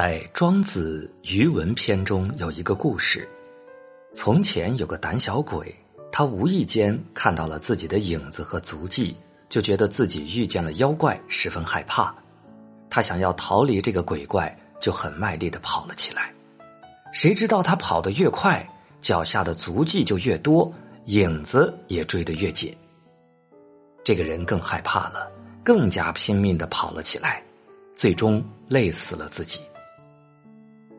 在《庄子·余文篇》中有一个故事：从前有个胆小鬼，他无意间看到了自己的影子和足迹，就觉得自己遇见了妖怪，十分害怕。他想要逃离这个鬼怪，就很卖力的跑了起来。谁知道他跑得越快，脚下的足迹就越多，影子也追得越紧。这个人更害怕了，更加拼命的跑了起来，最终累死了自己。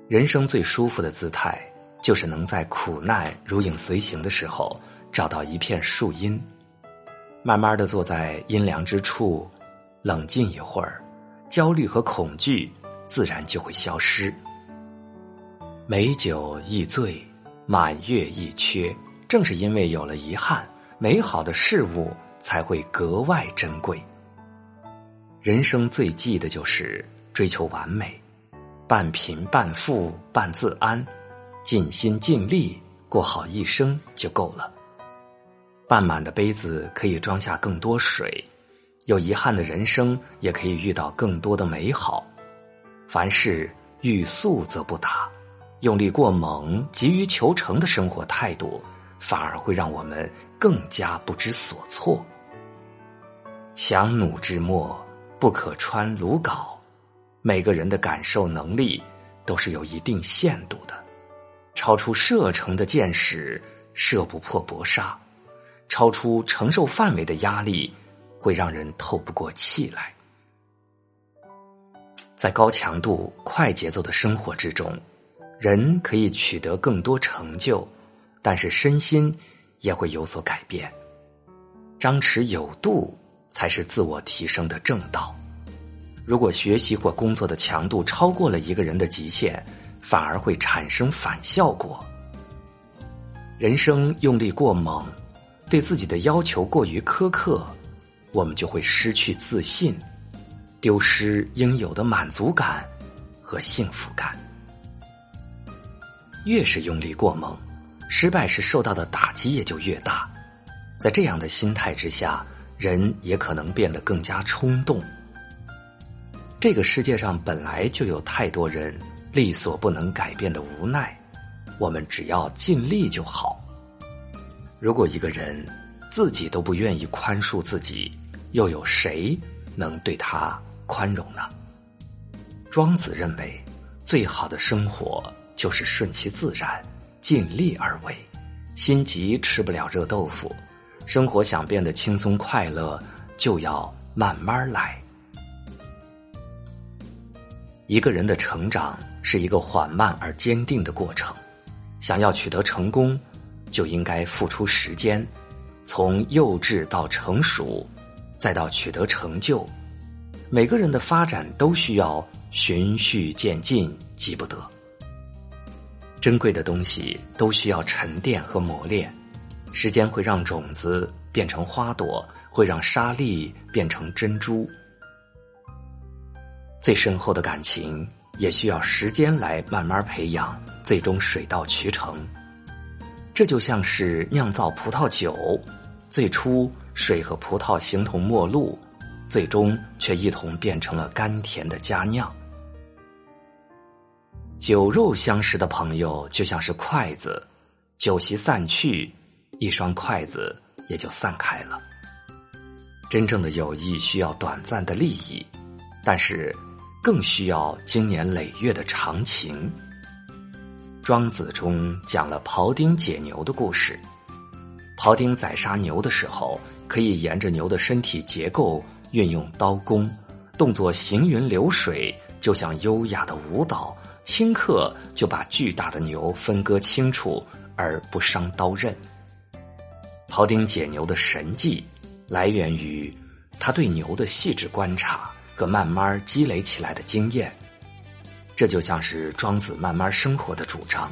人生最舒服的姿态，就是能在苦难如影随形的时候，找到一片树荫，慢慢的坐在阴凉之处，冷静一会儿，焦虑和恐惧自然就会消失。美酒易醉，满月易缺，正是因为有了遗憾，美好的事物才会格外珍贵。人生最忌的就是追求完美。半贫半富半自安，尽心尽力过好一生就够了。半满的杯子可以装下更多水，有遗憾的人生也可以遇到更多的美好。凡事欲速则不达，用力过猛、急于求成的生活态度，反而会让我们更加不知所措。强弩之末，不可穿鲁缟。每个人的感受能力都是有一定限度的，超出射程的箭矢射不破薄纱，超出承受范围的压力会让人透不过气来。在高强度、快节奏的生活之中，人可以取得更多成就，但是身心也会有所改变。张弛有度才是自我提升的正道。如果学习或工作的强度超过了一个人的极限，反而会产生反效果。人生用力过猛，对自己的要求过于苛刻，我们就会失去自信，丢失应有的满足感和幸福感。越是用力过猛，失败时受到的打击也就越大。在这样的心态之下，人也可能变得更加冲动。这个世界上本来就有太多人力所不能改变的无奈，我们只要尽力就好。如果一个人自己都不愿意宽恕自己，又有谁能对他宽容呢？庄子认为，最好的生活就是顺其自然，尽力而为。心急吃不了热豆腐，生活想变得轻松快乐，就要慢慢来。一个人的成长是一个缓慢而坚定的过程，想要取得成功，就应该付出时间，从幼稚到成熟，再到取得成就。每个人的发展都需要循序渐进，急不得。珍贵的东西都需要沉淀和磨练，时间会让种子变成花朵，会让沙粒变成珍珠。最深厚的感情也需要时间来慢慢培养，最终水到渠成。这就像是酿造葡萄酒，最初水和葡萄形同陌路，最终却一同变成了甘甜的佳酿。酒肉相识的朋友就像是筷子，酒席散去，一双筷子也就散开了。真正的友谊需要短暂的利益，但是。更需要经年累月的长情。庄子中讲了庖丁解牛的故事。庖丁宰杀牛的时候，可以沿着牛的身体结构运用刀工，动作行云流水，就像优雅的舞蹈，顷刻就把巨大的牛分割清楚而不伤刀刃。庖丁解牛的神迹，来源于他对牛的细致观察。和慢慢积累起来的经验，这就像是庄子慢慢生活的主张：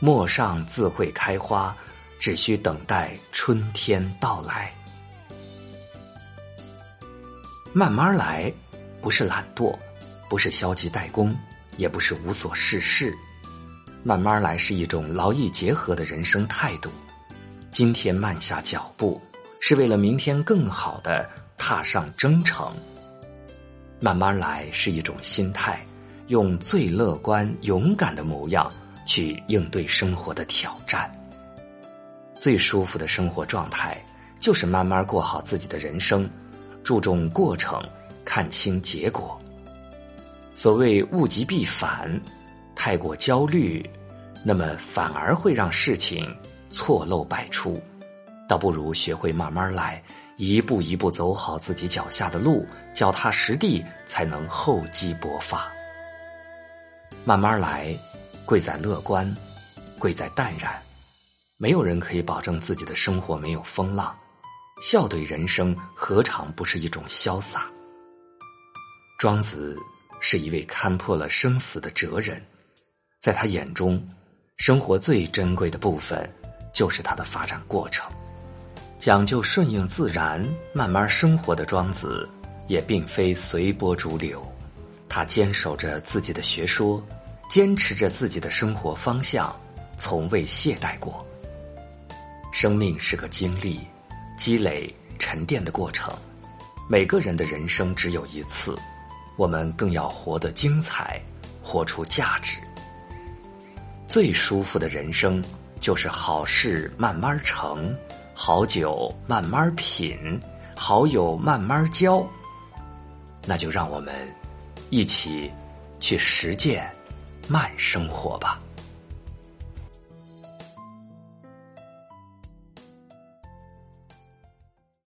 陌上自会开花，只需等待春天到来。慢慢来，不是懒惰，不是消极怠工，也不是无所事事。慢慢来是一种劳逸结合的人生态度。今天慢下脚步，是为了明天更好的踏上征程。慢慢来是一种心态，用最乐观、勇敢的模样去应对生活的挑战。最舒服的生活状态，就是慢慢过好自己的人生，注重过程，看清结果。所谓物极必反，太过焦虑，那么反而会让事情错漏百出。倒不如学会慢慢来，一步一步走好自己脚下的路，脚踏实地，才能厚积薄发。慢慢来，贵在乐观，贵在淡然。没有人可以保证自己的生活没有风浪，笑对人生，何尝不是一种潇洒？庄子。是一位看破了生死的哲人，在他眼中，生活最珍贵的部分就是它的发展过程。讲究顺应自然、慢慢生活的庄子，也并非随波逐流。他坚守着自己的学说，坚持着自己的生活方向，从未懈怠过。生命是个经历、积累、沉淀的过程，每个人的人生只有一次。我们更要活得精彩，活出价值。最舒服的人生，就是好事慢慢成，好酒慢慢品，好友慢慢交。那就让我们一起去实践慢生活吧。